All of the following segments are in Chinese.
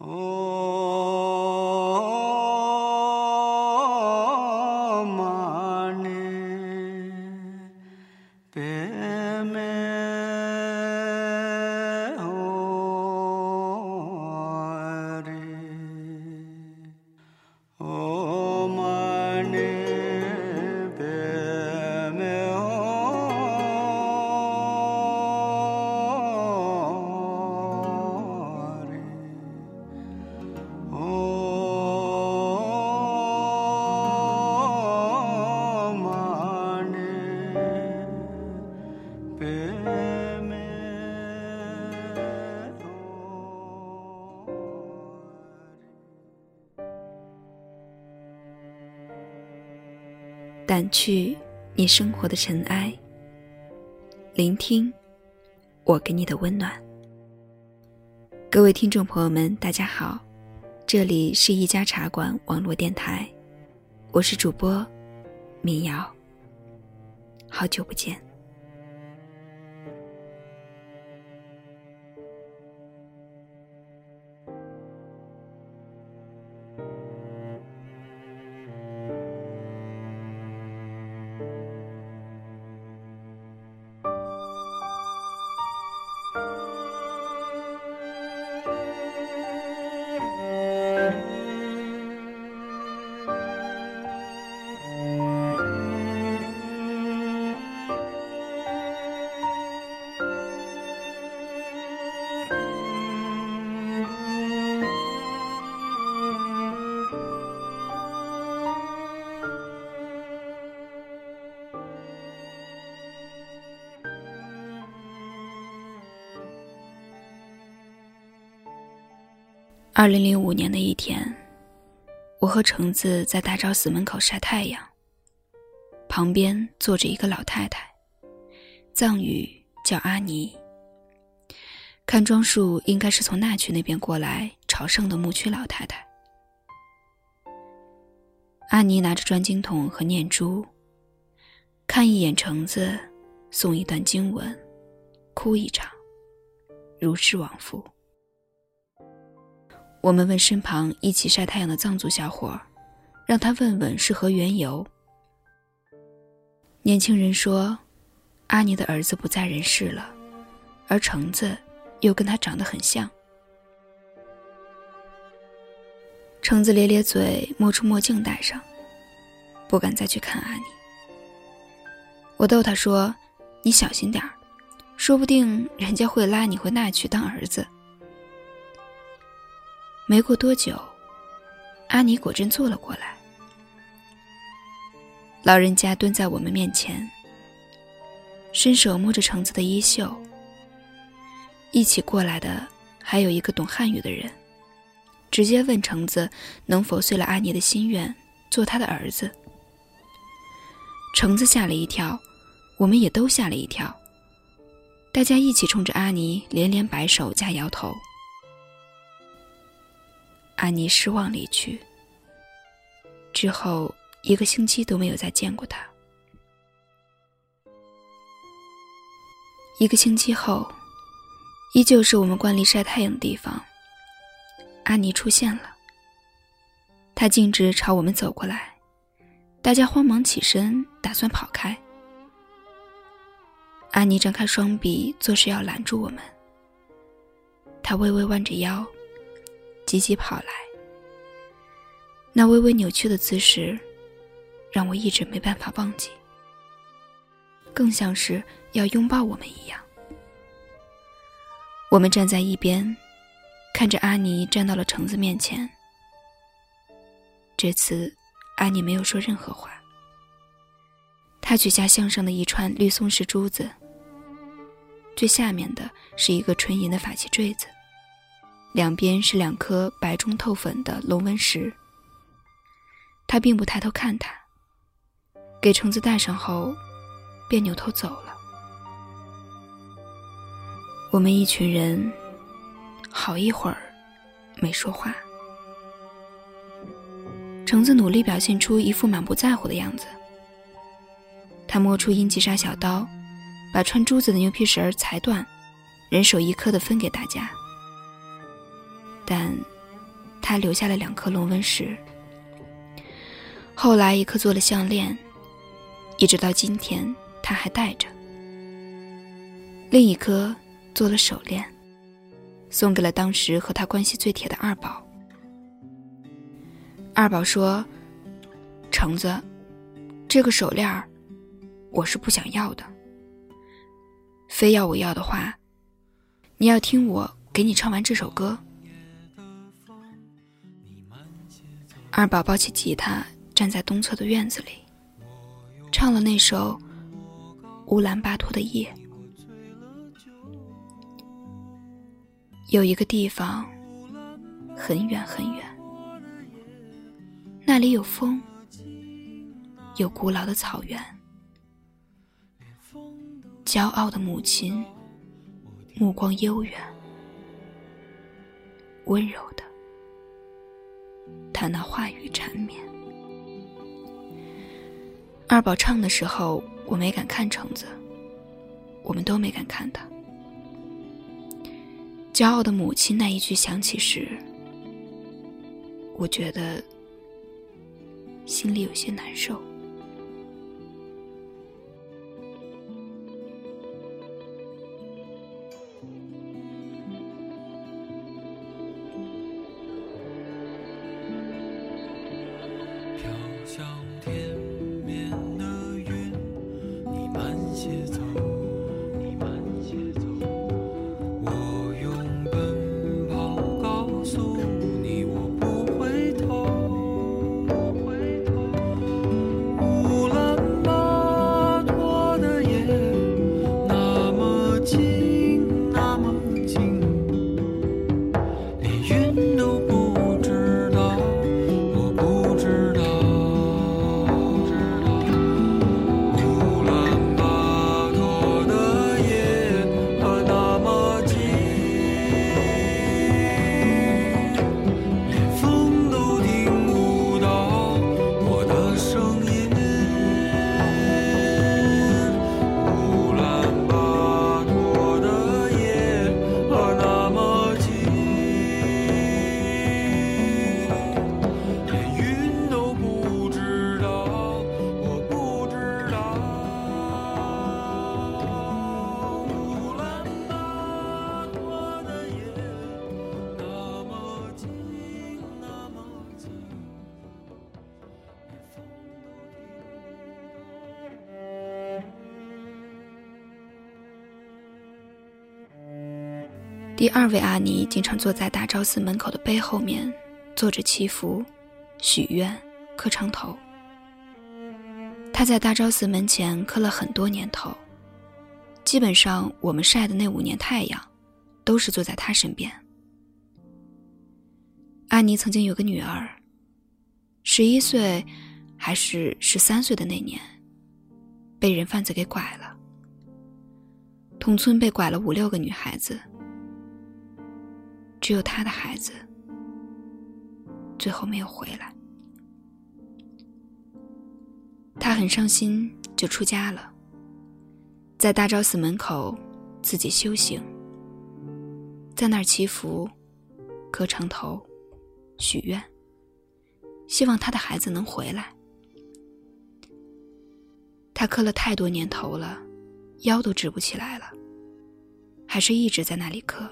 Oh. 掸去你生活的尘埃，聆听我给你的温暖。各位听众朋友们，大家好，这里是一家茶馆网络电台，我是主播民谣。好久不见。二零零五年的一天，我和橙子在大昭寺门口晒太阳。旁边坐着一个老太太，藏语叫阿尼。看装束，应该是从那曲那边过来朝圣的牧区老太太。阿尼拿着转经筒和念珠，看一眼橙子，诵一段经文，哭一场，如是往复。我们问身旁一起晒太阳的藏族小伙，让他问问是何缘由。年轻人说，阿尼的儿子不在人世了，而橙子又跟他长得很像。橙子咧咧嘴，摸出墨镜戴上，不敢再去看阿尼。我逗他说：“你小心点儿，说不定人家会拉你回那去当儿子。”没过多久，阿尼果真坐了过来。老人家蹲在我们面前，伸手摸着橙子的衣袖。一起过来的还有一个懂汉语的人，直接问橙子能否遂了阿尼的心愿，做他的儿子。橙子吓了一跳，我们也都吓了一跳。大家一起冲着阿尼连连摆手加摇头。安妮失望离去。之后一个星期都没有再见过他。一个星期后，依旧是我们惯例晒太阳的地方。安妮出现了，他径直朝我们走过来，大家慌忙起身，打算跑开。阿尼张开双臂，作势要拦住我们。他微微弯着腰。急急跑来，那微微扭曲的姿势，让我一直没办法忘记，更像是要拥抱我们一样。我们站在一边，看着阿尼站到了橙子面前。这次，阿尼没有说任何话。他取下项上的一串绿松石珠子，最下面的是一个纯银的法器坠子。两边是两颗白中透粉的龙纹石。他并不抬头看他，给橙子戴上后，便扭头走了。我们一群人好一会儿没说话。橙子努力表现出一副满不在乎的样子。他摸出英吉沙小刀，把串珠子的牛皮绳裁断，人手一颗的分给大家。但他留下了两颗龙纹石。后来一颗做了项链，一直到今天他还戴着。另一颗做了手链，送给了当时和他关系最铁的二宝。二宝说：“橙子，这个手链，我是不想要的。非要我要的话，你要听我给你唱完这首歌。”二宝抱起吉他，站在东侧的院子里，唱了那首《乌兰巴托的夜》。有一个地方，很远很远，那里有风，有古老的草原，骄傲的母亲，目光悠远，温柔的，他那话语缠绵。二宝唱的时候，我没敢看橙子，我们都没敢看他。骄傲的母亲那一句响起时，我觉得心里有些难受。第二位阿尼经常坐在大昭寺门口的碑后面，坐着祈福、许愿、磕长头。他在大昭寺门前磕了很多年头，基本上我们晒的那五年太阳，都是坐在他身边。阿尼曾经有个女儿，十一岁还是十三岁的那年，被人贩子给拐了。同村被拐了五六个女孩子。只有他的孩子，最后没有回来。他很伤心，就出家了，在大昭寺门口自己修行，在那儿祈福、磕长头、许愿，希望他的孩子能回来。他磕了太多年头了，腰都直不起来了，还是一直在那里磕。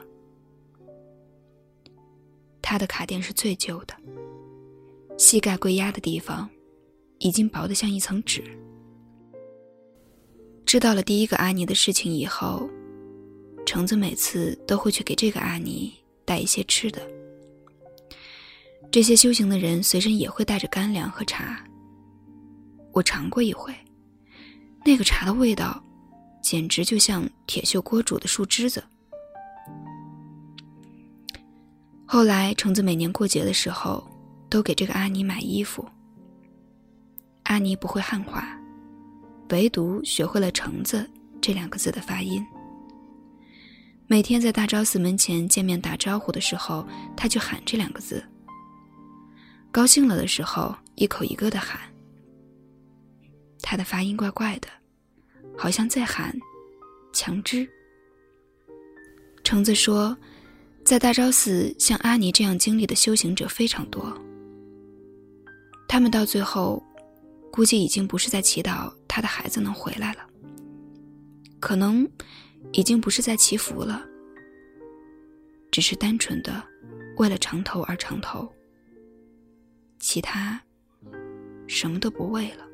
他的卡垫是最旧的，膝盖跪压的地方已经薄得像一层纸。知道了第一个阿尼的事情以后，橙子每次都会去给这个阿尼带一些吃的。这些修行的人随身也会带着干粮和茶。我尝过一回，那个茶的味道，简直就像铁锈锅煮的树枝子。后来，橙子每年过节的时候，都给这个阿尼买衣服。阿尼不会汉话，唯独学会了“橙子”这两个字的发音。每天在大昭寺门前见面打招呼的时候，他就喊这两个字。高兴了的时候，一口一个的喊。他的发音怪怪的，好像在喊“强之”。橙子说。在大昭寺，像阿尼这样经历的修行者非常多。他们到最后，估计已经不是在祈祷他的孩子能回来了，可能已经不是在祈福了，只是单纯的为了长头而长头，其他什么都不为了。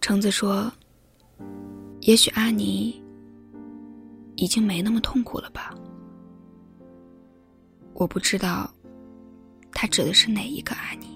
橙子说。也许阿尼已经没那么痛苦了吧？我不知道，他指的是哪一个阿尼。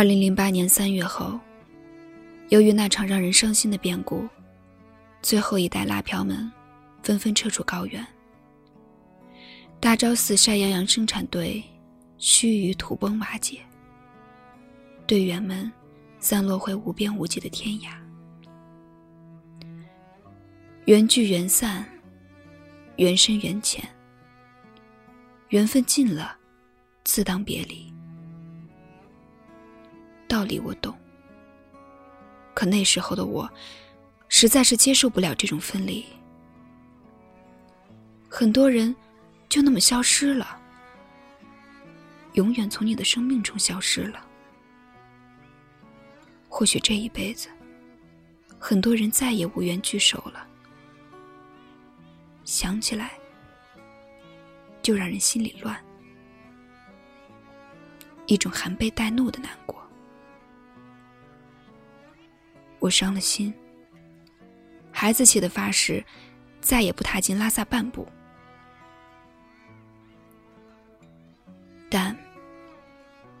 二零零八年三月后，由于那场让人伤心的变故，最后一代拉票们纷纷撤出高原。大昭寺晒羊羊生产队须臾土崩瓦解，队员们散落回无边无际的天涯。缘聚缘散，缘深缘浅，缘分尽了，自当别离。道理我懂，可那时候的我，实在是接受不了这种分离。很多人就那么消失了，永远从你的生命中消失了。或许这一辈子，很多人再也无缘聚首了。想起来，就让人心里乱，一种含悲带怒的难过。我伤了心。孩子气的发誓，再也不踏进拉萨半步。但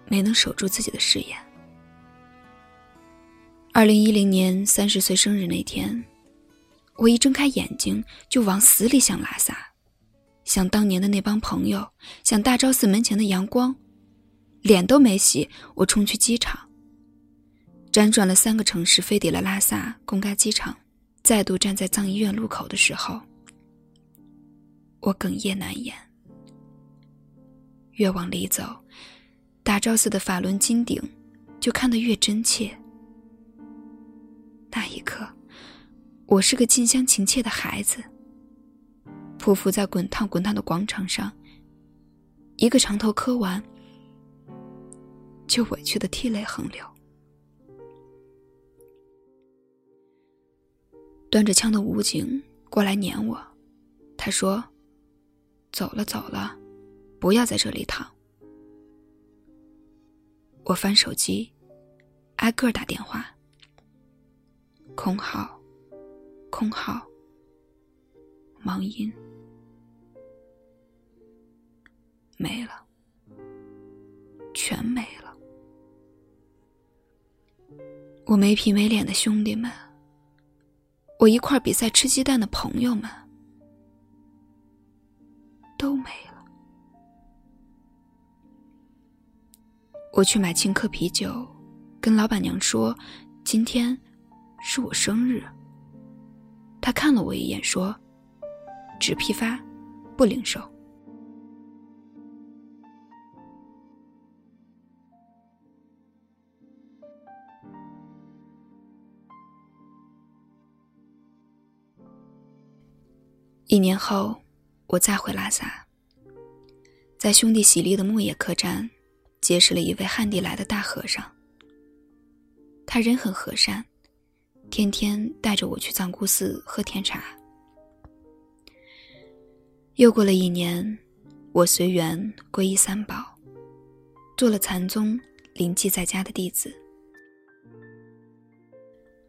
没能守住自己的誓言。二零一零年三十岁生日那天，我一睁开眼睛就往死里想拉萨，想当年的那帮朋友，想大昭寺门前的阳光，脸都没洗，我冲去机场。辗转了三个城市，飞抵了拉萨贡嘎机场，再度站在藏医院路口的时候，我哽咽难言。越往里走，大昭寺的法轮金顶就看得越真切。那一刻，我是个近乡情怯的孩子，匍匐在滚烫滚烫的广场上，一个长头磕完，就委屈的涕泪横流。端着枪的武警过来撵我，他说：“走了走了，不要在这里躺。”我翻手机，挨个打电话。空号，空号，忙音，没了，全没了。我没皮没脸的兄弟们。我一块比赛吃鸡蛋的朋友们都没了。我去买青稞啤酒，跟老板娘说今天是我生日。她看了我一眼，说：“只批发，不零售。”一年后，我再回拉萨，在兄弟喜力的牧野客栈，结识了一位汉地来的大和尚。他人很和善，天天带着我去藏姑寺喝甜茶。又过了一年，我随缘皈依三宝，做了禅宗临济在家的弟子。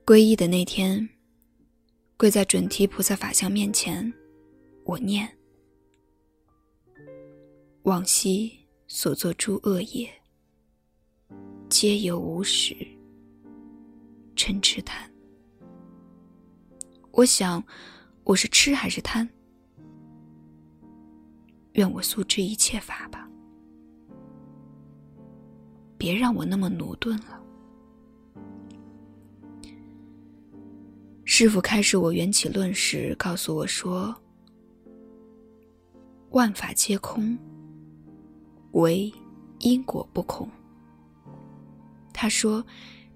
皈依的那天，跪在准提菩萨法像面前。我念：往昔所作诸恶业，皆由无始嗔痴贪。我想，我是痴还是贪？愿我速知一切法吧，别让我那么驽钝了。师傅开始我缘起论时，告诉我说：“万法皆空，唯因果不空。”他说：“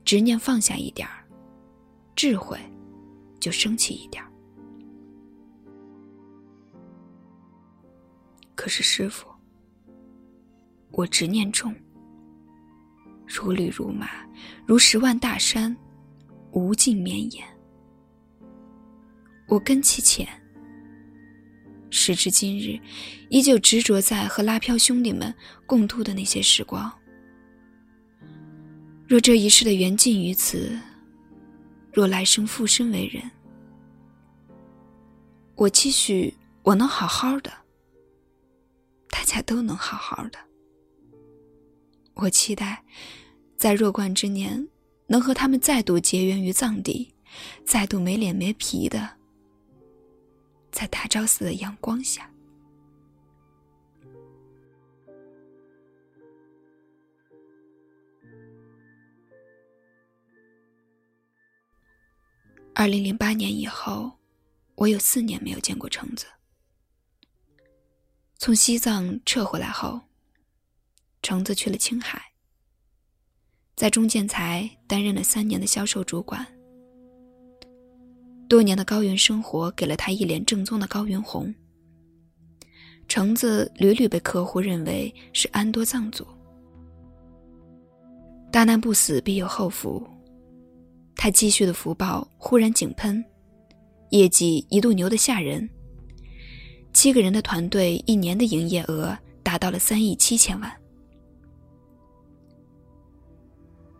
执念放下一点儿，智慧就升起一点儿。”可是师傅，我执念重，如履如马，如十万大山，无尽绵延。我根气浅，时至今日，依旧执着在和拉飘兄弟们共度的那些时光。若这一世的缘尽于此，若来生复生为人，我期许我能好好的，大家都能好好的。我期待，在弱冠之年，能和他们再度结缘于藏地，再度没脸没皮的。在大昭寺的阳光下。二零零八年以后，我有四年没有见过橙子。从西藏撤回来后，橙子去了青海，在中建材担任了三年的销售主管。多年的高原生活给了他一脸正宗的高原红。橙子屡屡被客户认为是安多藏族。大难不死必有后福，他积蓄的福报忽然井喷，业绩一度牛得吓人。七个人的团队一年的营业额达到了三亿七千万。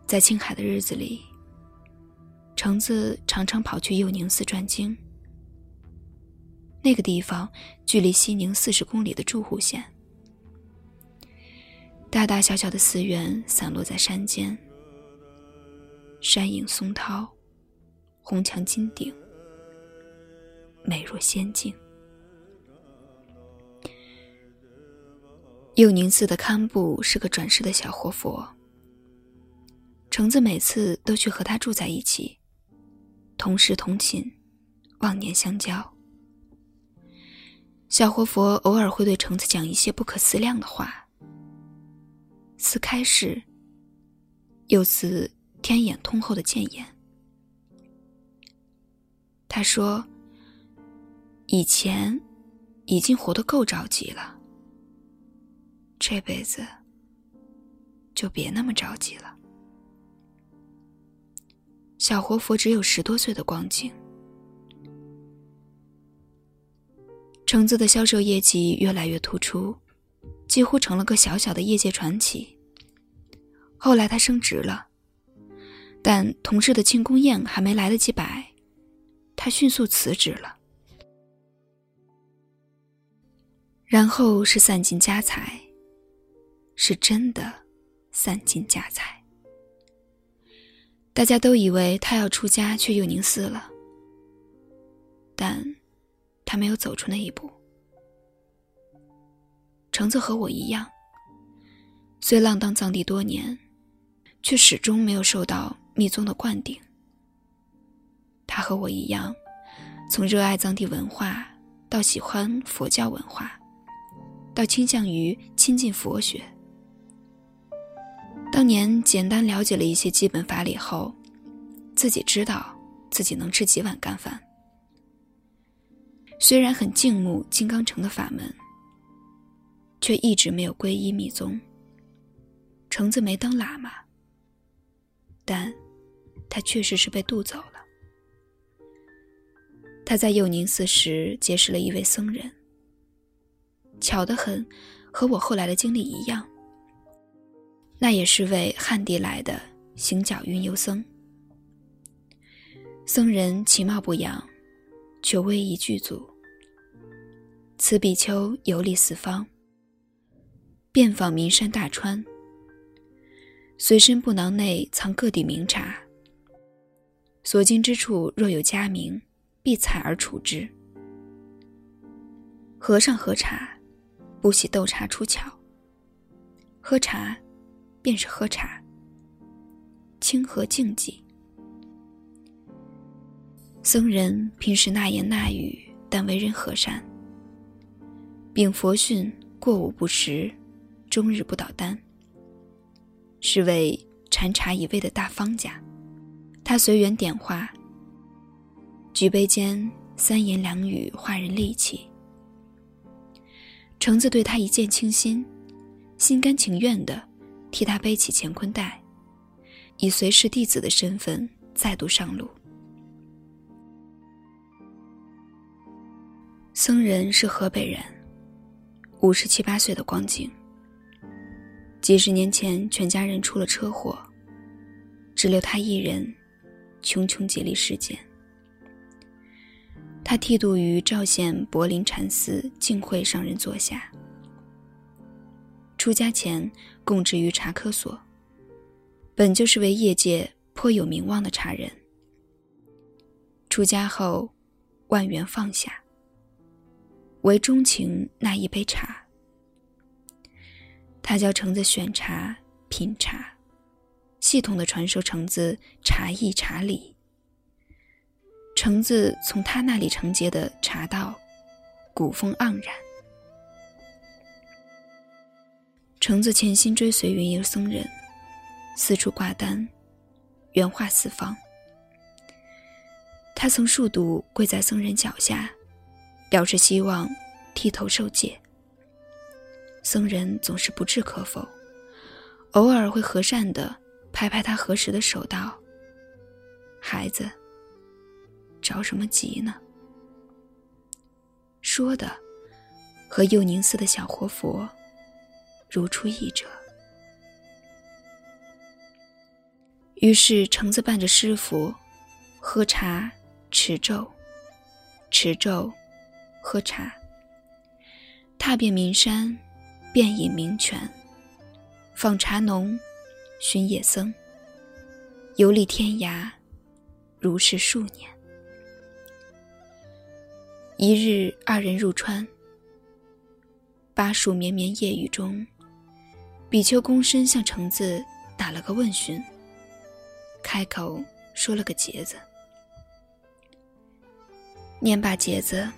在青海的日子里。橙子常常跑去佑宁寺转经。那个地方距离西宁四十公里的住户县，大大小小的寺院散落在山间，山影松涛，红墙金顶，美若仙境。佑宁寺的堪布是个转世的小活佛，橙子每次都去和他住在一起。同时同寝，忘年相交。小活佛偶尔会对橙子讲一些不可思量的话，似开示，又似天眼通后的谏言。他说：“以前已经活得够着急了，这辈子就别那么着急了。”小活佛只有十多岁的光景，橙子的销售业绩越来越突出，几乎成了个小小的业界传奇。后来他升职了，但同事的庆功宴还没来得及摆，他迅速辞职了。然后是散尽家财，是真的散尽家财。大家都以为他要出家去佑宁寺了，但，他没有走出那一步。橙子和我一样，虽浪荡藏地多年，却始终没有受到密宗的灌顶。他和我一样，从热爱藏地文化，到喜欢佛教文化，到倾向于亲近佛学。当年简单了解了一些基本法理后，自己知道自己能吃几碗干饭。虽然很敬慕金刚城的法门，却一直没有皈依密宗。橙子没当喇嘛，但他确实是被渡走了。他在佑宁寺时结识了一位僧人，巧得很，和我后来的经历一样。那也是位汉地来的行脚云游僧。僧人其貌不扬，却威仪具足。此比丘游历四方，遍访名山大川，随身布囊内藏各地名茶。所经之处若有佳名，必采而处之。和尚喝茶，不喜斗茶出巧。喝茶，便是喝茶，清和静寂。僧人平时那言那语，但为人和善。秉佛训，过午不食，终日不倒单。是为禅茶一味的大方家。他随缘点化，举杯间三言两语化人戾气。橙子对他一见倾心，心甘情愿的替他背起乾坤袋，以随侍弟子的身份再度上路。僧人是河北人，五十七八岁的光景。几十年前，全家人出了车祸，只留他一人，穷穷竭力世间。他剃度于赵县柏林禅寺净慧上人座下。出家前供职于茶科所，本就是为业界颇有名望的茶人。出家后，万缘放下，唯钟情那一杯茶。他教橙子选茶、品茶，系统的传授橙子茶艺茶理。橙子从他那里承接的茶道，古风盎然。橙子潜心追随云游僧人，四处挂单，圆化四方。他曾数度跪在僧人脚下，表示希望剃头受戒。僧人总是不置可否，偶尔会和善的拍拍他合十的手道：“孩子。”着什么急呢？说的和幼宁寺的小活佛如出一辙。于是橙子伴着师傅喝茶、持咒、持咒、喝茶，踏遍名山，遍饮名泉，访茶农，寻野僧，游历天涯，如是数年。一日，二人入川。巴蜀绵绵夜雨中，比丘躬身向橙子打了个问询，开口说了个结子。念罢结子，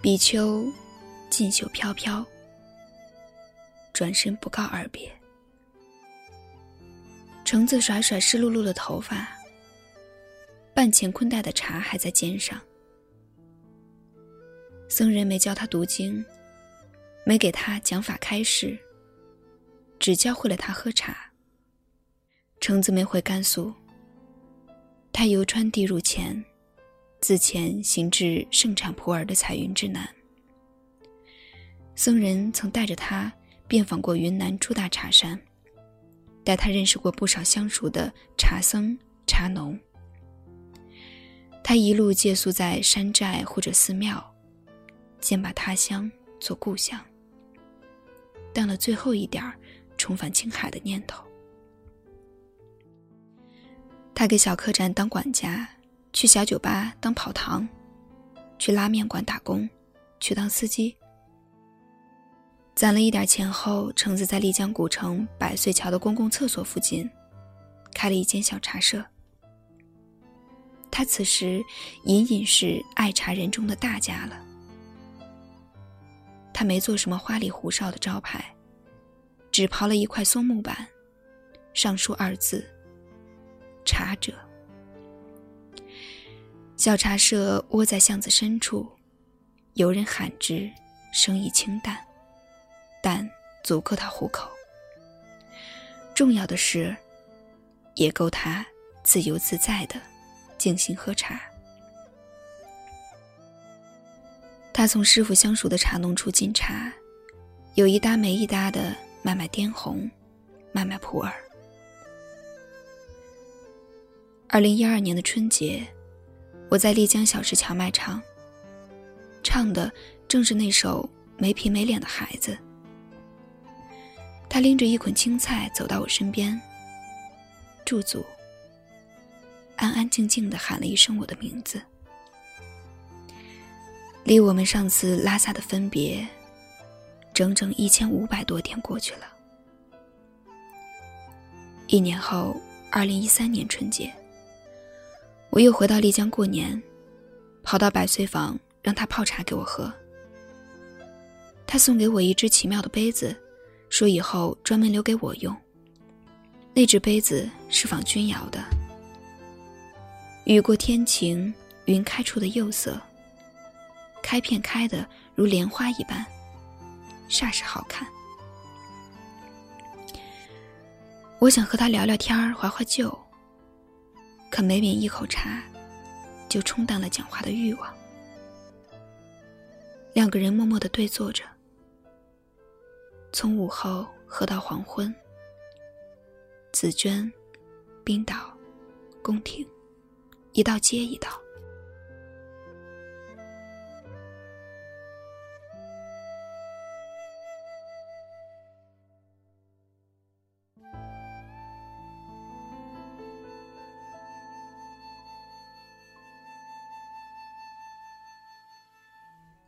比丘锦袖飘飘，转身不告而别。橙子甩甩湿漉漉的头发，半乾坤袋的茶还在肩上。僧人没教他读经，没给他讲法开示，只教会了他喝茶。橙子没回甘肃，他游川地入黔，自前行至盛产普洱的彩云之南。僧人曾带着他遍访过云南诸大茶山，带他认识过不少相熟的茶僧、茶农。他一路借宿在山寨或者寺庙。先把他乡做故乡，淡了最后一点儿重返青海的念头。他给小客栈当管家，去小酒吧当跑堂，去拉面馆打工，去当司机。攒了一点钱后，橙子在丽江古城百岁桥的公共厕所附近，开了一间小茶社。他此时隐隐是爱茶人中的大家了。他没做什么花里胡哨的招牌，只刨了一块松木板，上书二字：“茶者。”小茶社窝在巷子深处，有人喊之，生意清淡，但足够他糊口。重要的是，也够他自由自在的静心喝茶。他从师傅相熟的茶农处进茶，有一搭没一搭的卖卖滇红，卖卖普洱。二零一二年的春节，我在丽江小石桥卖唱，唱的正是那首没皮没脸的孩子。他拎着一捆青菜走到我身边，驻足，安安静静的喊了一声我的名字。离我们上次拉萨的分别，整整一千五百多天过去了。一年后，二零一三年春节，我又回到丽江过年，跑到百岁坊让他泡茶给我喝。他送给我一只奇妙的杯子。说以后专门留给我用。那只杯子是仿钧窑的，雨过天晴，云开处的釉色，开片开的如莲花一般，煞是好看。我想和他聊聊天儿，怀怀旧，可每抿一口茶，就冲淡了讲话的欲望。两个人默默的对坐着。从午后喝到黄昏，紫娟、冰岛、宫廷，一道接一道。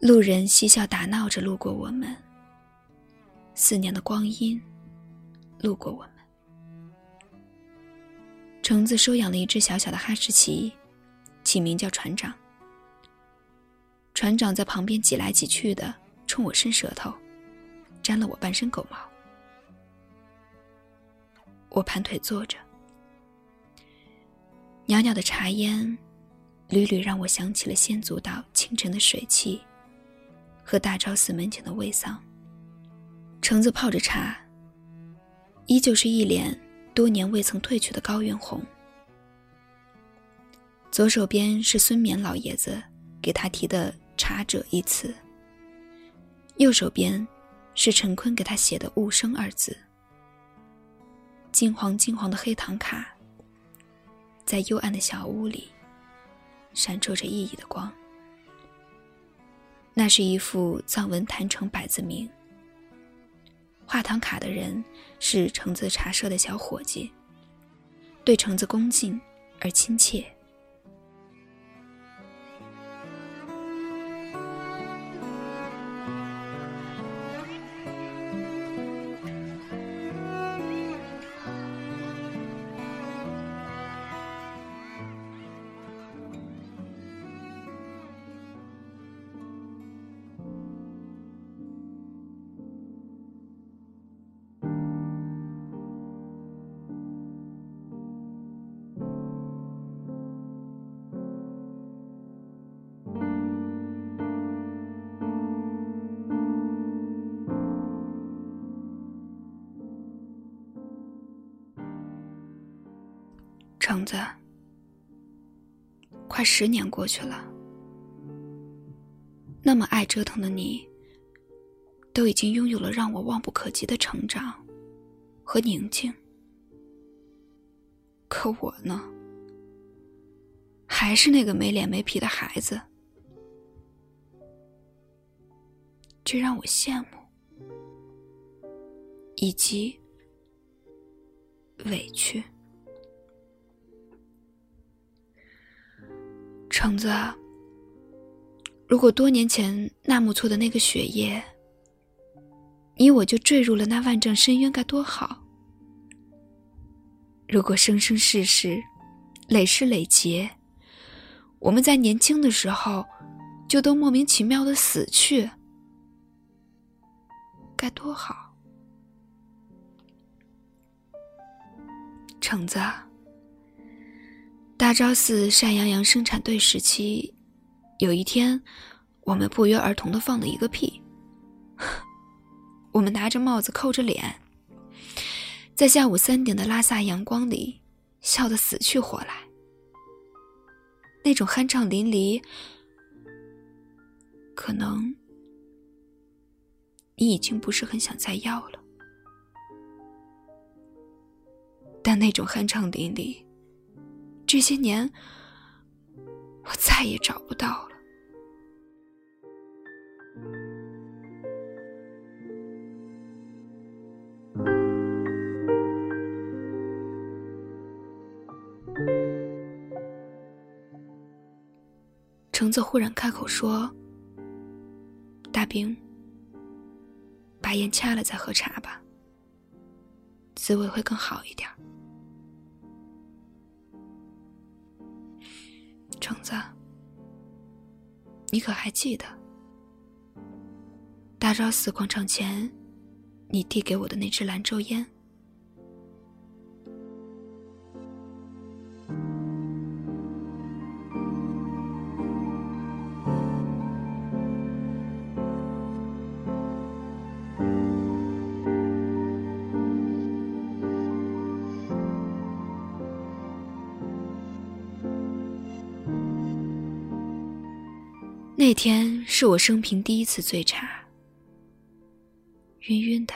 路人嬉笑打闹着路过我们。四年的光阴，路过我们。橙子收养了一只小小的哈士奇，起名叫船长。船长在旁边挤来挤去的，冲我伸舌头，沾了我半身狗毛。我盘腿坐着，袅袅的茶烟，屡屡让我想起了先祖岛清晨的水汽，和大昭寺门前的卫桑。橙子泡着茶，依旧是一脸多年未曾褪去的高原红。左手边是孙冕老爷子给他提的“茶者”一词，右手边是陈坤给他写的“物生”二字。金黄金黄的黑糖卡，在幽暗的小屋里闪烁着熠熠的光。那是一副藏文坛城百字铭。画唐卡的人是橙子茶社的小伙计，对橙子恭敬而亲切。橙子，快十年过去了，那么爱折腾的你，都已经拥有了让我望不可及的成长和宁静。可我呢，还是那个没脸没皮的孩子，这让我羡慕，以及委屈。橙子，如果多年前纳木错的那个雪夜，你我就坠入了那万丈深渊，该多好！如果生生世世，累世累劫，我们在年轻的时候就都莫名其妙的死去，该多好！橙子。大昭寺晒羊羊生产队时期，有一天，我们不约而同的放了一个屁。我们拿着帽子扣着脸，在下午三点的拉萨阳光里，笑得死去活来。那种酣畅淋漓，可能你已经不是很想再要了，但那种酣畅淋漓。这些年我再也找不到了。橙子忽然开口说大兵把烟掐了再喝茶吧滋味会更好一点橙子，你可还记得大昭寺广场前你递给我的那支兰州烟？天是我生平第一次醉茶，晕晕的，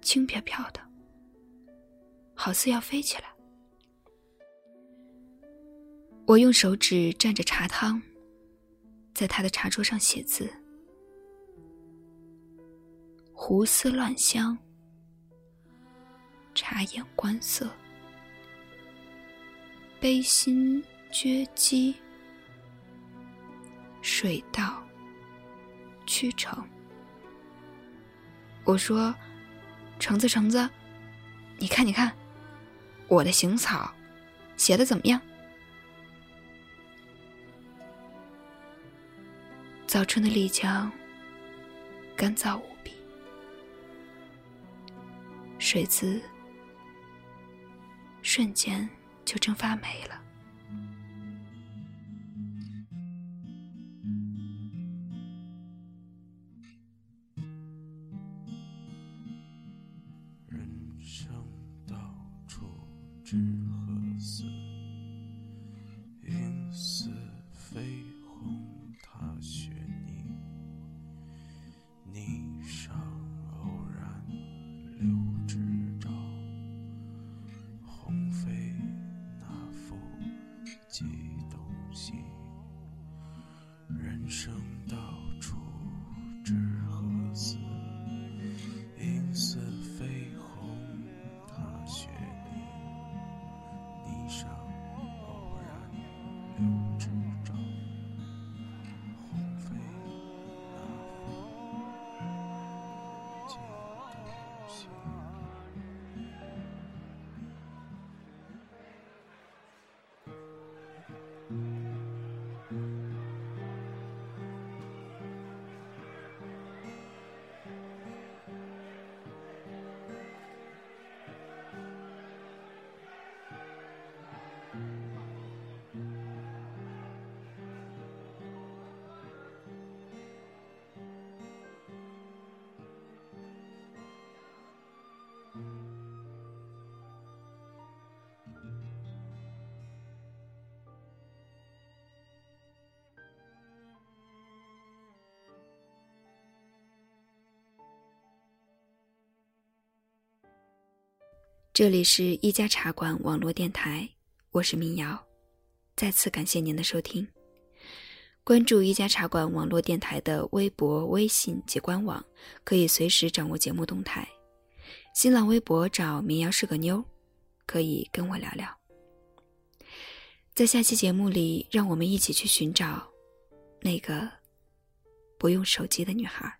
轻飘飘的，好似要飞起来。我用手指蘸着茶汤，在他的茶桌上写字：胡思乱想，察言观色，悲心绝机。水到渠成。我说：“橙子，橙子，你看，你看，我的行草写的怎么样？”早春的丽江干燥无比，水渍瞬间就蒸发没了。几东西人生这里是一家茶馆网络电台，我是民谣，再次感谢您的收听。关注一家茶馆网络电台的微博、微信及官网，可以随时掌握节目动态。新浪微博找“民谣是个妞”，可以跟我聊聊。在下期节目里，让我们一起去寻找那个不用手机的女孩。